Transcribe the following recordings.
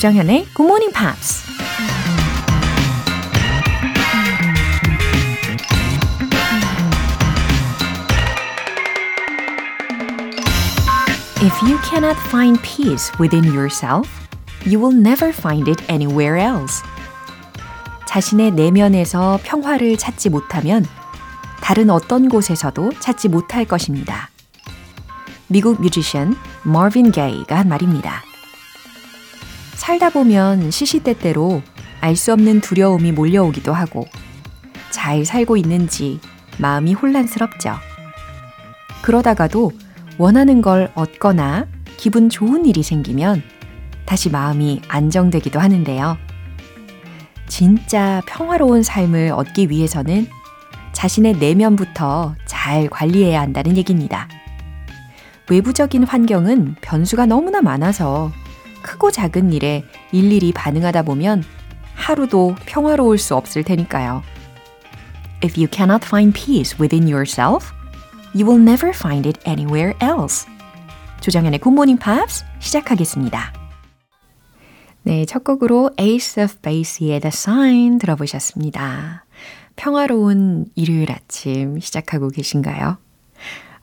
조정현의 Good Morning Pops. If you cannot find peace within yourself, you will never find it anywhere else. 자신의 내면에서 평화를 찾지 못하면 다른 어떤 곳에서도 찾지 못할 것입니다. 미국 뮤지션 마빈 게이가 한 말입니다. 살다 보면 시시때때로 알 수 없는 두려움이 몰려오기도 하고 잘 살고 있는지 마음이 혼란스럽죠. 그러다가도 원하는 걸 얻거나 기분 좋은 일이 생기면 다시 마음이 안정되기도 하는데요. 진짜 평화로운 삶을 얻기 위해서는 자신의 내면부터 잘 관리해야 한다는 얘기입니다. 외부적인 환경은 변수가 너무나 많아서 크고 작은 일에 일일이 반응하다 보면 하루도 평화로울 수 없을 테니까요. If you cannot find peace within yourself, You will never find it anywhere else. 조정현의 Morning Pops 시작하겠습니다. 네, 첫 곡으로 Ace of Base의 The Sign 들어보셨습니다. 평화로운 일요일 아침 시작하고 계신가요?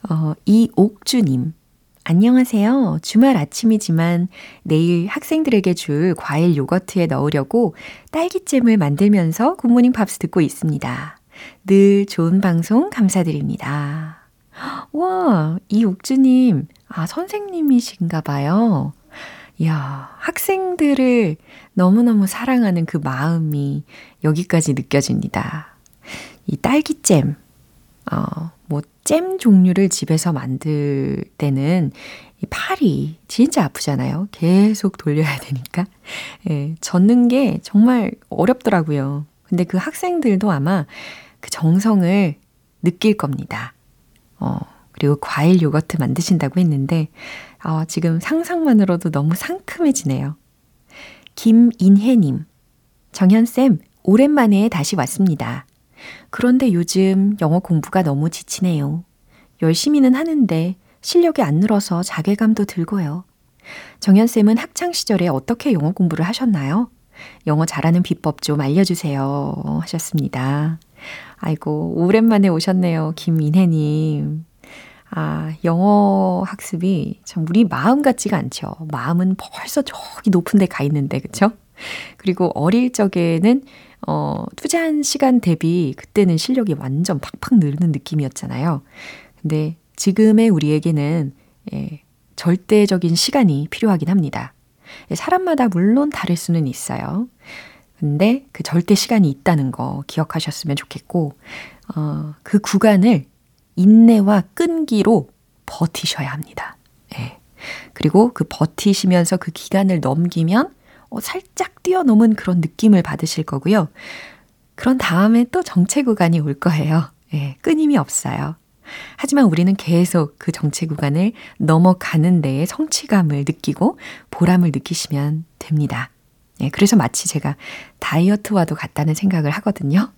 어, 이옥주님. 안녕하세요. 주말 아침이지만 내일 학생들에게 줄 과일 요거트에 넣으려고 딸기잼을 만들면서 굿모닝 팝스 듣고 있습니다. 늘 좋은 방송 감사드립니다. 와, 이 옥주님, 아, 선생님이신가 봐요. 이야, 학생들을 너무너무 사랑하는 그 마음이 여기까지 느껴집니다. 이 딸기잼, 어, 뭐, 잼 종류를 집에서 만들 때는 이 팔이 진짜 아프잖아요. 계속 돌려야 되니까. 예, 젓는 게 정말 어렵더라고요. 근데 그 학생들도 아마 그 정성을 느낄 겁니다. 어, 그리고 과일 요거트 만드신다고 했는데, 어, 지금 상상만으로도 너무 상큼해지네요. 김인혜님, 정현쌤, 오랜만에 다시 왔습니다. 그런데 요즘 영어 공부가 너무 지치네요. 열심히는 하는데 실력이 안 늘어서 자괴감도 들고요. 정현쌤은 학창시절에 어떻게 영어 공부를 하셨나요? 영어 잘하는 비법 좀 알려주세요. 하셨습니다. 아이고, 오랜만에 오셨네요. 김민혜님. 아, 영어 학습이 참 우리 마음 같지가 않죠. 마음은 벌써 저기 높은 데 가 있는데, 그쵸? 그리고 어릴 적에는, 어, 투자한 시간 대비 그때는 실력이 완전 팍팍 늘는 느낌이었잖아요. 근데 지금의 우리에게는, 예, 절대적인 시간이 필요하긴 합니다. 예, 사람마다 물론 다를 수는 있어요. 근데 그 절대 시간이 있다는 거 기억하셨으면 좋겠고, 어, 그 구간을 인내와 끈기로 버티셔야 합니다. 예. 그리고 그 버티시면서 그 기간을 넘기면 어, 살짝 뛰어넘은 그런 느낌을 받으실 거고요. 그런 다음에 또 정체 구간이 올 거예요. 예, 끊임이 없어요. 하지만 우리는 계속 그 정체 구간을 넘어가는 데에 성취감을 느끼고 보람을 느끼시면 됩니다. 예, 그래서 마치 제가 다이어트와도 같다는 생각을 하거든요.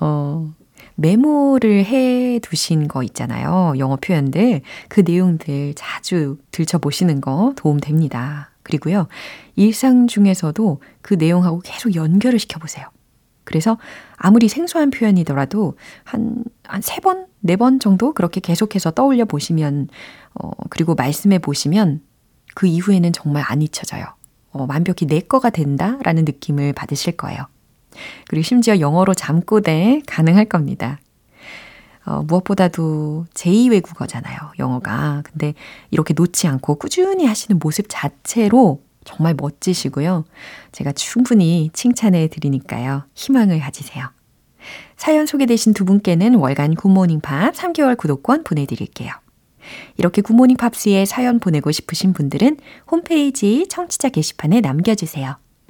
어, 메모를 해 두신 거 있잖아요. 영어 표현들. 그 내용들 자주 들춰보시는 거 도움 됩니다. 그리고요, 일상 중에서도 그 내용하고 계속 연결을 시켜보세요. 그래서 아무리 생소한 표현이더라도 한, 한 세 번, 네 번 정도 그렇게 계속해서 떠올려 보시면, 어, 그리고 말씀해 보시면 그 이후에는 정말 안 잊혀져요. 어, 완벽히 내 거가 된다라는 느낌을 받으실 거예요. 그리고 심지어 영어로 잠꼬대 가능할 겁니다. 어, 무엇보다도 제2 외국어잖아요, 영어가. 근데 이렇게 놓지 않고 꾸준히 하시는 모습 자체로 정말 멋지시고요. 제가 충분히 칭찬해 드리니까요. 희망을 가지세요. 사연 소개되신 두 분께는 월간 굿모닝 팝 3개월 구독권 보내드릴게요. 이렇게 굿모닝 팝스에 사연 보내고 싶으신 분들은 홈페이지 청취자 게시판에 남겨주세요.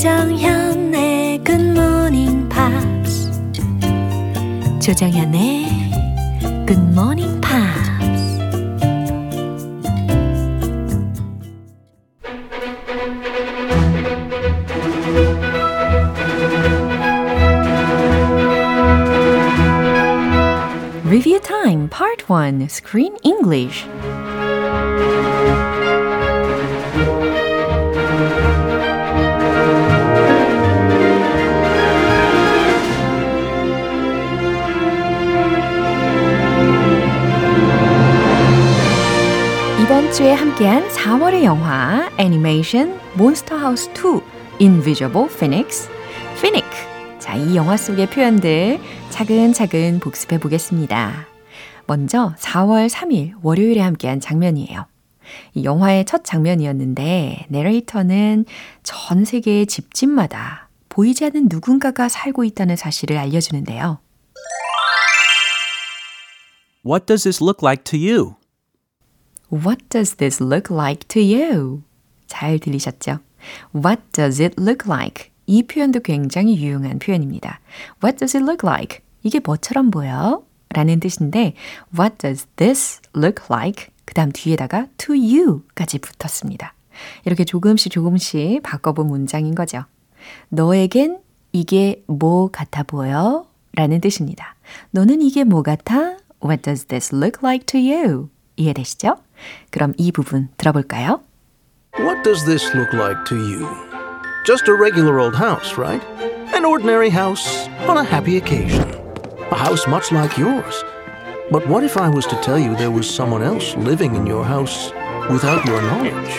조정현의 Good Morning Pops 조정현의 Good Morning Pops Review Time Part 1 Screen English 이번 주에 함께한 4월의 영화 애니메이션 몬스터 하우스 2 Invisible Phoenix Phoenix 자, 이 영화 속의 표현들 차근차근 복습해 보겠습니다. 먼저 4월 3일 월요일에 함께한 장면이에요. 이 영화의 첫 장면이었는데 내레이터는 전 세계의 집집마다 보이지 않는 누군가가 살고 있다는 사실을 알려주는데요. What does this look like to you? What does this look like to you? 잘 들리셨죠? What does it look like? 이 표현도 굉장히 유용한 표현입니다. What does it look like? 이게 뭐처럼 보여? 라는 뜻인데 What does this look like? 그 다음 뒤에다가 to you까지 붙었습니다. 이렇게 조금씩 조금씩 바꿔본 문장인 거죠. 너에겐 이게 뭐 같아 보여? 라는 뜻입니다. 너는 이게 뭐 같아? What does this look like to you? 이해되시죠? 그럼 이 부분 들어볼까요? What does this look like to you? Just a regular old house, right? An ordinary house on a happy occasion. A house much like yours. But what if I was to tell you there was someone else living in your house without your knowledge?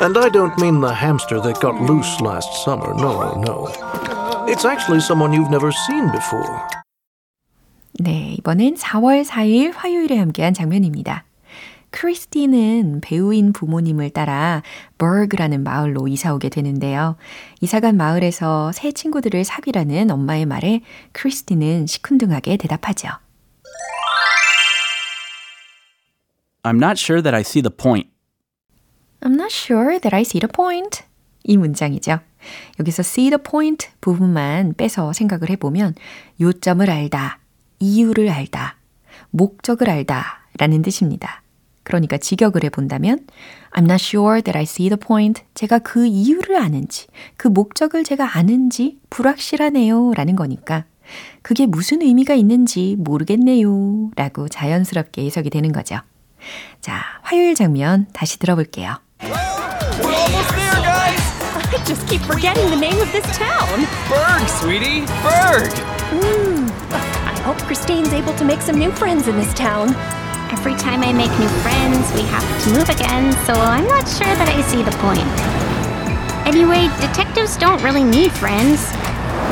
And I don't mean the hamster that got loose last summer. No, no. It's actually someone you've never seen before. 네, 이번엔 4월 4일 화요일에 함께한 장면입니다. 크리스티는 배우인 부모님을 따라 버그라는 마을로 이사 오게 되는데요. 이사간 마을에서 새 친구들을 사귀라는 엄마의 말에 크리스티는 시큰둥하게 대답하죠. I'm not sure that I see the point. I'm not sure that I see the point. 이 문장이죠. 여기서 see the point 부분만 빼서 생각을 해보면 요점을 알다, 이유를 알다, 목적을 알다 라는 뜻입니다. 그러니까 직역을 해본다면 I'm not sure that I see the point. 제가 그 이유를 아는지, 그 목적을 제가 아는지 불확실하네요 라는 거니까 그게 무슨 의미가 있는지 모르겠네요 라고 자연스럽게 해석이 되는 거죠. 자, 화요일 장면 다시 들어볼게요. We're almost there, guys! I just keep forgetting the name of this town. Berg, sweetie! Berg! I hope Christine's able to make some new friends in this town. Every time I make new friends, we have to move again, so I'm not sure that I see the point. Anyway, detectives don't really need friends.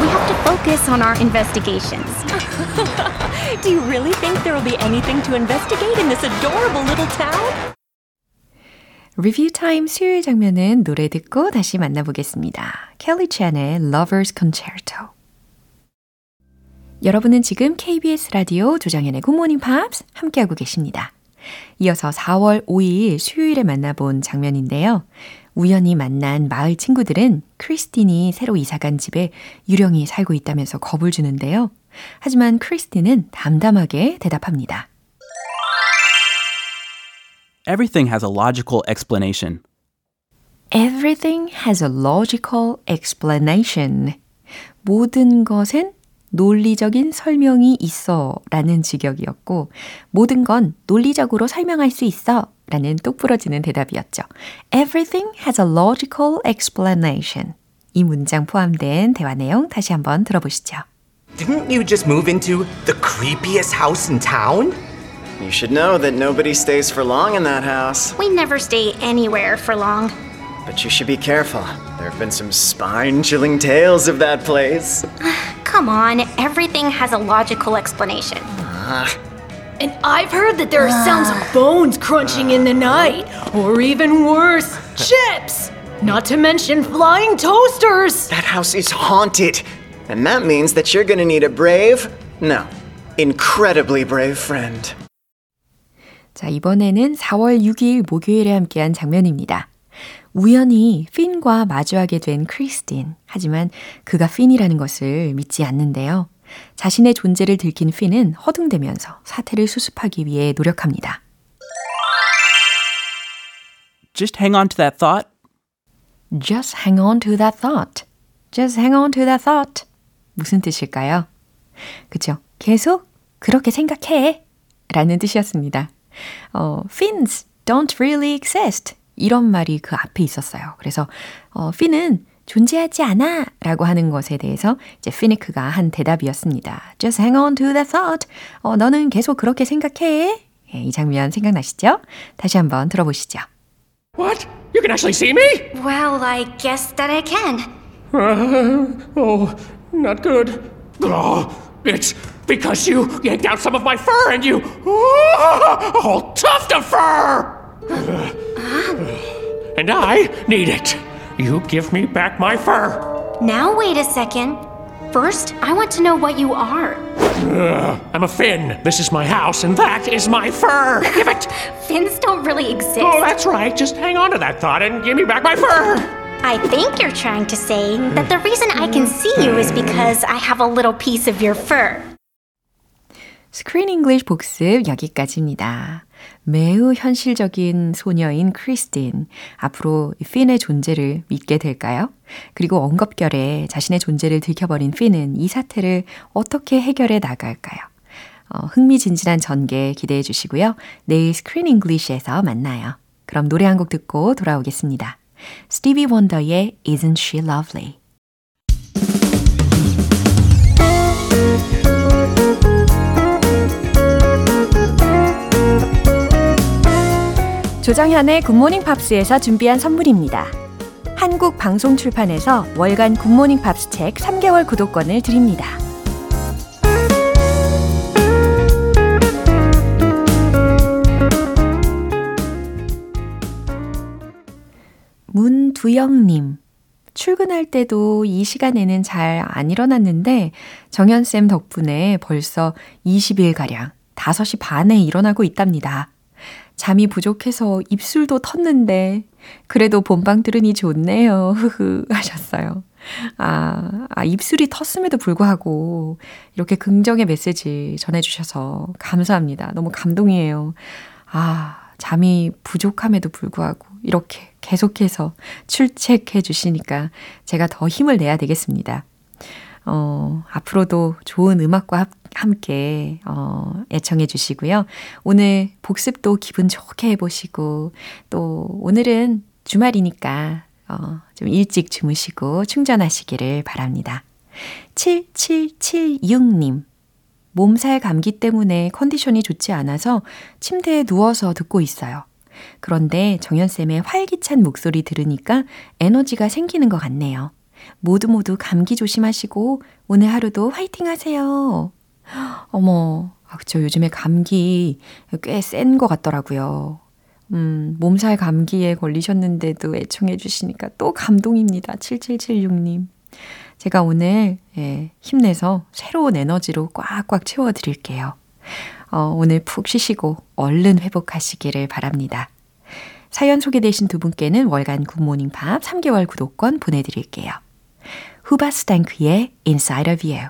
We have to focus on our investigations. Do you really think there will be anything to investigate in this adorable little town? 리뷰 타임 수요일 장면은 노래 듣고 다시 만나보겠습니다. 켈리 찬의 Lover's Concerto. 여러분은 지금 KBS 라디오 조정현의 굿모닝 팝스 함께하고 계십니다. 이어서 4월 5일 수요일에 만나본 장면인데요. 우연히 만난 마을 친구들은 크리스틴이 새로 이사간 집에 유령이 살고 있다면서 겁을 주는데요. 하지만 크리스틴은 담담하게 대답합니다. Everything has a logical explanation. Everything has a logical explanation. 모든 것엔 논리적인 설명이 있어 라는 직역이었고, 모든 건 논리적으로 설명할 수 있어 라는 똑부러지는 대답이었죠. Everything has a logical explanation. 이 문장 포함된 대화 내용 다시 한번 들어보시죠. Didn't you just move into the creepiest house in town? You should know that nobody stays for long in that house. We never stay anywhere for long. But you should be careful. There have been some spine chilling tales of that place. Come on, everything has a logical explanation. And I've heard that there are sounds of bones crunching in the night, or even worse, chips! Not to mention flying toasters! That house is haunted. And that means that you're gonna need a brave, no, incredibly brave friend. 자, 이번에는 4월 6일 목요일에 함께한 장면입니다. 우연히 핀과 마주하게 된 크리스틴. 하지만 그가 핀이라는 것을 믿지 않는데요. 자신의 존재를 들킨 핀은 허둥대면서 사태를 수습하기 위해 노력합니다. Just hang on to that thought. Just hang on to that thought. Just hang on to that thought. 무슨 뜻일까요? 그죠? 계속 그렇게 생각해. 라는 뜻이었습니다. 어, fins don't really exist. 이런 말이 그 앞에 있었어요. 그래서 어, fin은 존재하지 않아 라고 하는 것에 대해서 이제 피니크가 한 대답이었습니다. Just hang on to that thought. 어, 너는 계속 그렇게 생각해. 예, 이 장면 생각나시죠? 다시 한번 들어보시죠. What? You can actually see me? Well, I guess that I can. Oh, not good. Oh, it's because you yanked out some of my fur and you. Oh, a whole tuft of fur! And I need it. You give me back my fur. Now, wait a second. First, I want to know what you are. I'm a Finn. This is my house, and that is my fur. Give it. Fins don't really exist. Oh, that's right. Just hang on to that thought and give me back my fur. I think you're trying to say that the reason I can see you is because I have a little piece of your fur. 스크린 잉글리시 복습 여기까지입니다. 매우 현실적인 소녀인 크리스틴. 앞으로 핀의 존재를 믿게 될까요? 그리고 엉겁결에 자신의 존재를 들켜버린 핀은 이 사태를 어떻게 해결해 나갈까요? 어, 흥미진진한 전개 기대해 주시고요. 내일 Screen English에서 만나요. 그럼 노래 한 곡 듣고 돌아오겠습니다. 스티비 원더의 Isn't She Lovely? 조정현의 굿모닝 팝스에서 준비한 선물입니다. 한국 방송 출판에서 월간 굿모닝 팝스 책 3개월 구독권을 드립니다. 문두영님. 출근할 때도 이 시간에는 잘 안 일어났는데 정연쌤 덕분에 벌써 20일가량 5시 반에 일어나고 있답니다. 잠이 부족해서 입술도 텄는데 그래도 본방 들으니 좋네요. 흐흐 하셨어요. 아, 아, 입술이 텄음에도 불구하고 이렇게 긍정의 메시지 전해주셔서 감사합니다. 너무 감동이에요. 아, 잠이 부족함에도 불구하고 이렇게 계속해서 출첵해 주시니까 제가 더 힘을 내야 되겠습니다. 어, 앞으로도 좋은 음악과 함께, 어, 애청해 주시고요. 오늘 복습도 기분 좋게 해보시고, 또 오늘은 주말이니까, 어, 좀 일찍 주무시고 충전하시기를 바랍니다. 7776님. 몸살 감기 때문에 컨디션이 좋지 않아서 침대에 누워서 듣고 있어요. 그런데 정연쌤의 활기찬 목소리 들으니까 에너지가 생기는 것 같네요. 모두 모두 감기 조심하시고 오늘 하루도 화이팅 하세요. 어머, 아, 그쵸. 요즘에 감기 꽤 센 것 같더라고요. 음, 몸살 감기에 걸리셨는데도 애청해 주시니까 또 감동입니다. 7776님. 제가 오늘 예, 힘내서 새로운 에너지로 꽉꽉 채워드릴게요. 어, 오늘 푹 쉬시고 얼른 회복하시기를 바랍니다. 사연 소개되신 두 분께는 월간 굿모닝 팝 3개월 구독권 보내드릴게요. 후바스탱크의 Inside of You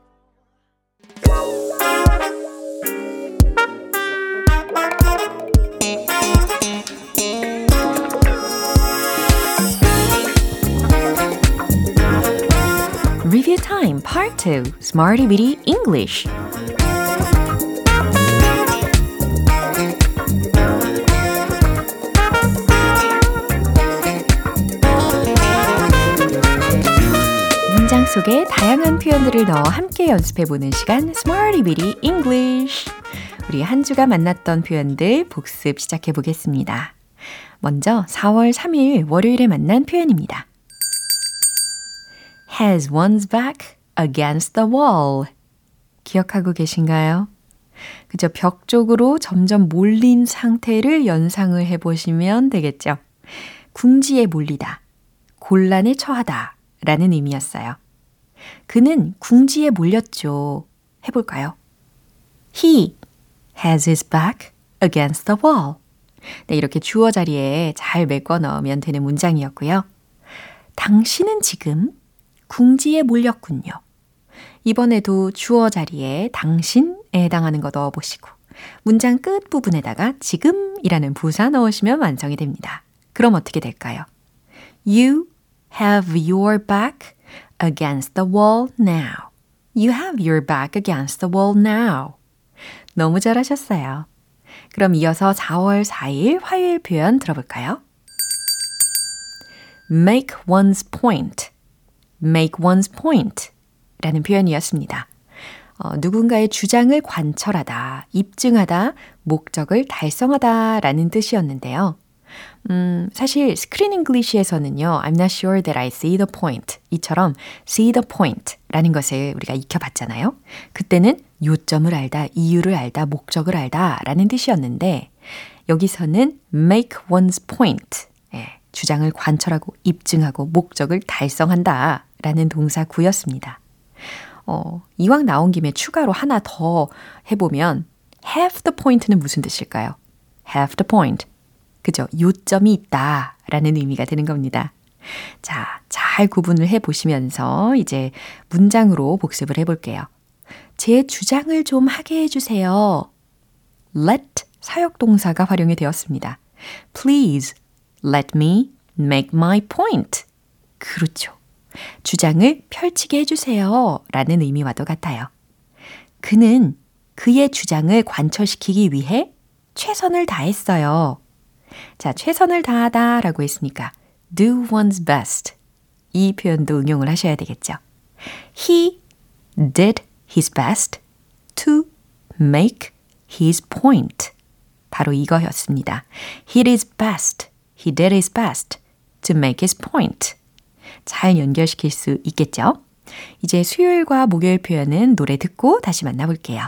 Review Time Part 2 Smarty Bitty English 문장 속에 다양한 표현들을 넣어 함께 연습해보는 시간 Smarty Bitty English 우리 한 주가 만났던 표현들 복습 시작해보겠습니다. 먼저 4월 3일 월요일에 만난 표현입니다. Has one's back against the wall. 기억하고 계신가요? 그죠? 벽 쪽으로 점점 몰린 상태를 연상을 해보시면 되겠죠. 궁지에 몰리다, 곤란에 처하다 라는 의미였어요. 그는 궁지에 몰렸죠. 해볼까요? He has his back against the wall. 네, 이렇게 주어 자리에 잘 메꿔 넣으면 되는 문장이었고요. 당신은 지금 궁지에 몰렸군요. 이번에도 주어 자리에 당신에 해당하는 거 넣어보시고 문장 끝 부분에다가 지금이라는 부사 넣으시면 완성이 됩니다. 그럼 어떻게 될까요? You have your back against the wall now. You have your back against the wall now. 너무 잘하셨어요. 그럼 이어서 4월 4일 화요일 표현 들어볼까요? make one's point. Make one's point 라는 표현이었습니다. 어, 누군가의 주장을 관철하다, 입증하다, 목적을 달성하다 라는 뜻이었는데요. 음, 사실 스크린 잉글리시에서는요, I'm not sure that I see the point 이처럼 see the point 라는 것을 우리가 익혀봤잖아요. 그때는 요점을 알다, 이유를 알다, 목적을 알다 라는 뜻이었는데 여기서는 make one's point 예, 주장을 관철하고 입증하고 목적을 달성한다 라는 동사 구였습니다. 어, 이왕 나온 김에 추가로 하나 더 해보면 have the point는 무슨 뜻일까요? have the point. 그죠? 요점이 있다 라는 의미가 되는 겁니다. 자, 잘 구분을 해 보시면서 이제 문장으로 복습을 해 볼게요. 제 주장을 좀 하게 해 주세요. let 사역동사가 활용이 되었습니다. Please let me make my point. 그렇죠. 주장을 펼치게 해주세요. 라는 의미와도 같아요. 그는 그의 주장을 관철시키기 위해 최선을 다했어요. 자, 최선을 다하다 라고 했으니까 do one's best. 이 표현도 응용을 하셔야 되겠죠. He did his best to make his point. 바로 이거였습니다. He did his best. He did his best to make his point. 잘 연결시킬 수 있겠죠? 이제 수요일과 목요일 표현은 노래 듣고 다시 만나볼게요.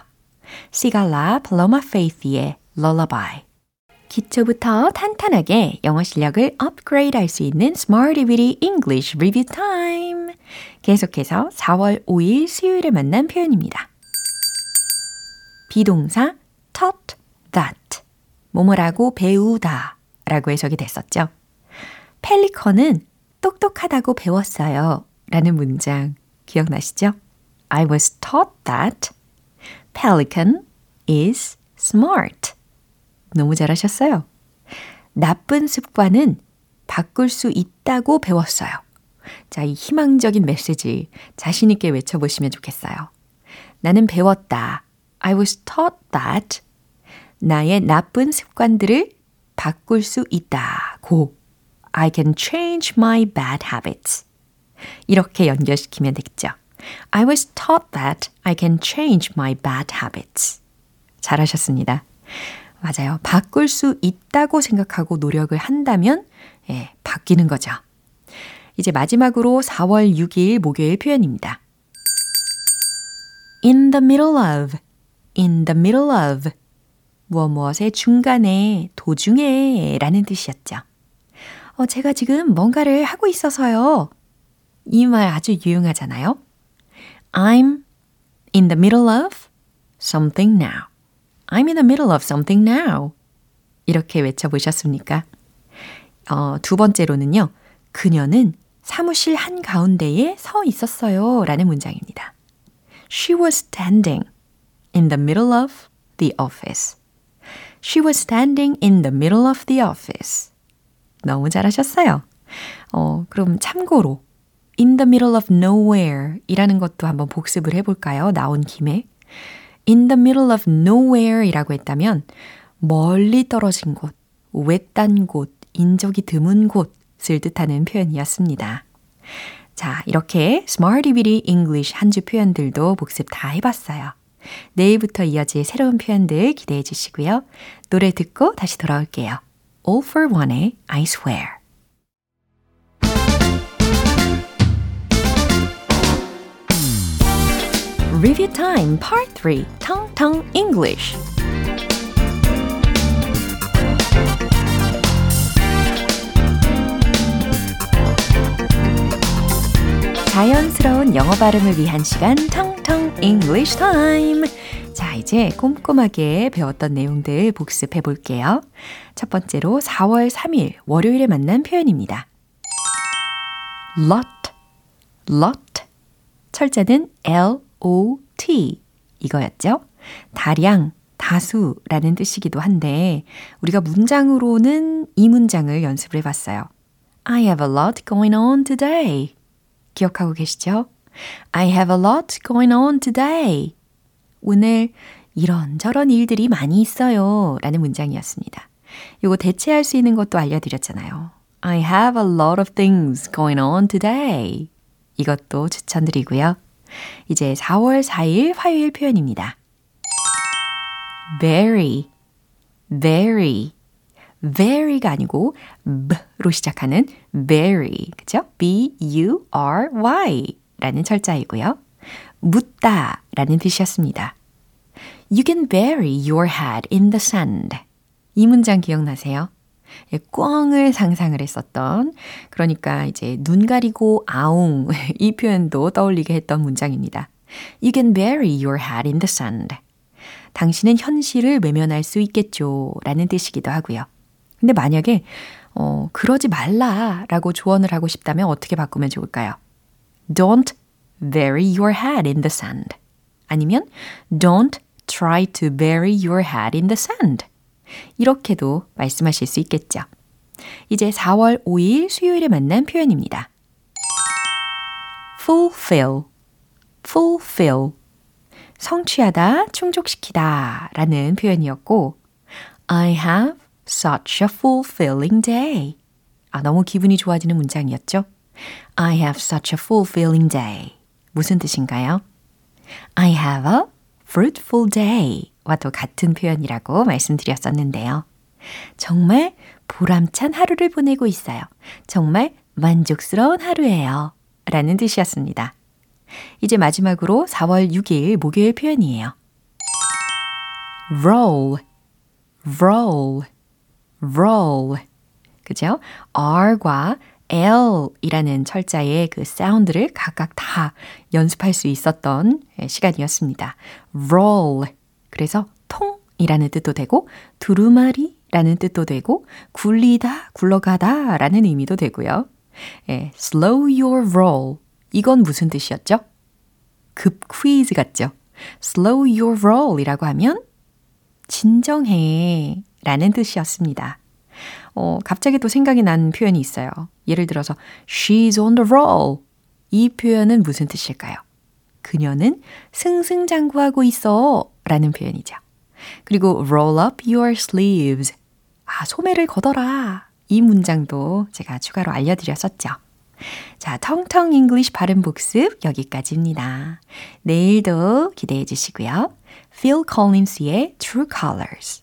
시갈라 플로마 페이스의 Lullaby 기초부터 탄탄하게 영어 실력을 업그레이드 할 수 있는 Smarty Weedy English Review Time 계속해서 4월 5일 수요일에 만난 표현입니다. 비동사 taught that 뭐뭐라고 배우다 라고 해석이 됐었죠. 펠리컨은 똑똑하다고 배웠어요. 라는 문장 기억나시죠? I was taught that pelican is smart. 너무 잘하셨어요. 나쁜 습관은 바꿀 수 있다고 배웠어요. 자, 이 희망적인 메시지 자신있게 외쳐보시면 좋겠어요. 나는 배웠다. I was taught that 나의 나쁜 습관들을 바꿀 수 있다고 I can change my bad habits. 이렇게 연결시키면 되겠죠. I was taught that I can change my bad habits. 잘하셨습니다. 맞아요. 바꿀 수 있다고 생각하고 노력을 한다면, 예, 바뀌는 거죠. 이제 마지막으로 4월 6일 목요일 표현입니다. in the middle of, in the middle of. 무엇 무엇의 중간에, 도중에 라는 뜻이었죠. 어, 제가 지금 뭔가를 하고 있어서요. 이 말 아주 유용하잖아요. I'm in the middle of something now. I'm in the middle of something now. 이렇게 외쳐보셨습니까? 어, 두 번째로는요. 그녀는 사무실 한가운데에 서 있었어요. 라는 문장입니다. She was standing in the middle of the office. She was standing in the middle of the office. 너무 잘하셨어요. 어, 그럼 참고로 in the middle of nowhere 이라는 것도 한번 복습을 해볼까요? 나온 김에. in the middle of nowhere 이라고 했다면 멀리 떨어진 곳, 외딴 곳, 인적이 드문 곳을 뜻하는 표현이었습니다. 자, 이렇게 Smarty English 한 주 표현들도 복습 다 해봤어요. 내일부터 이어질 새로운 표현들 기대해 주시고요. 노래 듣고 다시 돌아올게요. All for One의 I Swear. Review Time Part 3 텅텅 English 자연스러운 영어 발음을 위한 시간 텅텅 English Time. 자, 이제 꼼꼼하게 배웠던 내용들 복습해 볼게요. 첫 번째로 4월 3일 월요일에 만난 표현입니다. lot, lot. 철자는 L-O-T 이거였죠. 다량, 다수라는 뜻이기도 한데 우리가 문장으로는 이 문장을 연습을 해 봤어요. I have a lot going on today. 기억하고 계시죠? I have a lot going on today. 오늘 이런저런 일들이 많이 있어요. 라는 문장이었습니다. 요거 대체할 수 있는 것도 알려드렸잖아요. I have a lot of things going on today. 이것도 추천드리고요. 이제 4월 4일 화요일 표현입니다. very, very, very가 아니고 b로 시작하는 very, 그죠? B-U-R-Y 라는 철자이고요. 묻다 라는 뜻이었습니다. You can bury your head in the sand. 이 문장 기억나세요? 꽝을 상상을 했었던 그러니까 이제 눈 가리고 아웅 이 표현도 떠올리게 했던 문장입니다. You can bury your head in the sand. 당신은 현실을 외면할 수 있겠죠 라는 뜻이기도 하고요. 근데 만약에 어, 그러지 말라 라고 조언을 하고 싶다면 어떻게 바꾸면 좋을까요? Don't bury your head in the sand. 아니면 Don't try to bury your head in the sand. 이렇게도 말씀하실 수 있겠죠. 이제 4월 5일 수요일에 만난 표현입니다. fulfill, fulfill. 성취하다, 충족시키다 라는 표현이었고, I have such a fulfilling day. 아, 너무 기분이 좋아지는 문장이었죠? I have such a fulfilling day. 무슨 뜻인가요? I have a fruitful day. 와도 같은 표현이라고 말씀드렸었는데요. 정말 보람찬 하루를 보내고 있어요. 정말 만족스러운 하루예요. 라는 뜻이었습니다. 이제 마지막으로 4월 6일 목요일 표현이에요. roll, roll, roll. 그죠? R과 L이라는 철자의 그 사운드를 각각 다 연습할 수 있었던 시간이었습니다. roll. 그래서 통이라는 뜻도 되고 두루마리 라는 뜻도 되고 굴리다, 굴러가다 라는 의미도 되고요. 예, slow your roll. 이건 무슨 뜻이었죠? 급 퀴즈 같죠? slow your roll 이라고 하면 진정해 라는 뜻이었습니다. 어, 갑자기 또 생각이 난 표현이 있어요. 예를 들어서 she's on the roll. 이 표현은 무슨 뜻일까요? 그녀는 승승장구하고 있어 라는 표현이죠. 그리고 roll up your sleeves. 아, 소매를 걷어라. 이 문장도 제가 추가로 알려드렸었죠. 자, 텅텅 English 발음 복습 여기까지입니다. 내일도 기대해 주시고요. Phil Collins의 True Colors.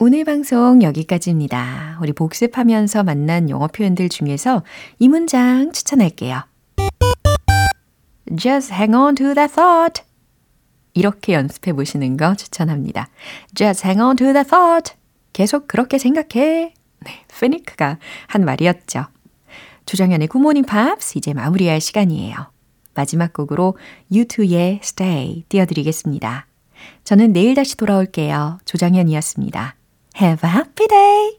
오늘 방송 여기까지입니다. 우리 복습하면서 만난 영어 표현들 중에서 이 문장 추천할게요. Just hang on to that thought. 이렇게 연습해 보시는 거 추천합니다. Just hang on to that thought. 계속 그렇게 생각해. 네, 피니크가 한 말이었죠. 조정현의 굿모닝 팝스 이제 마무리할 시간이에요. 마지막 곡으로 U2의 Stay 띄워드리겠습니다. 저는 내일 다시 돌아올게요. 조정현이었습니다. Have a happy day!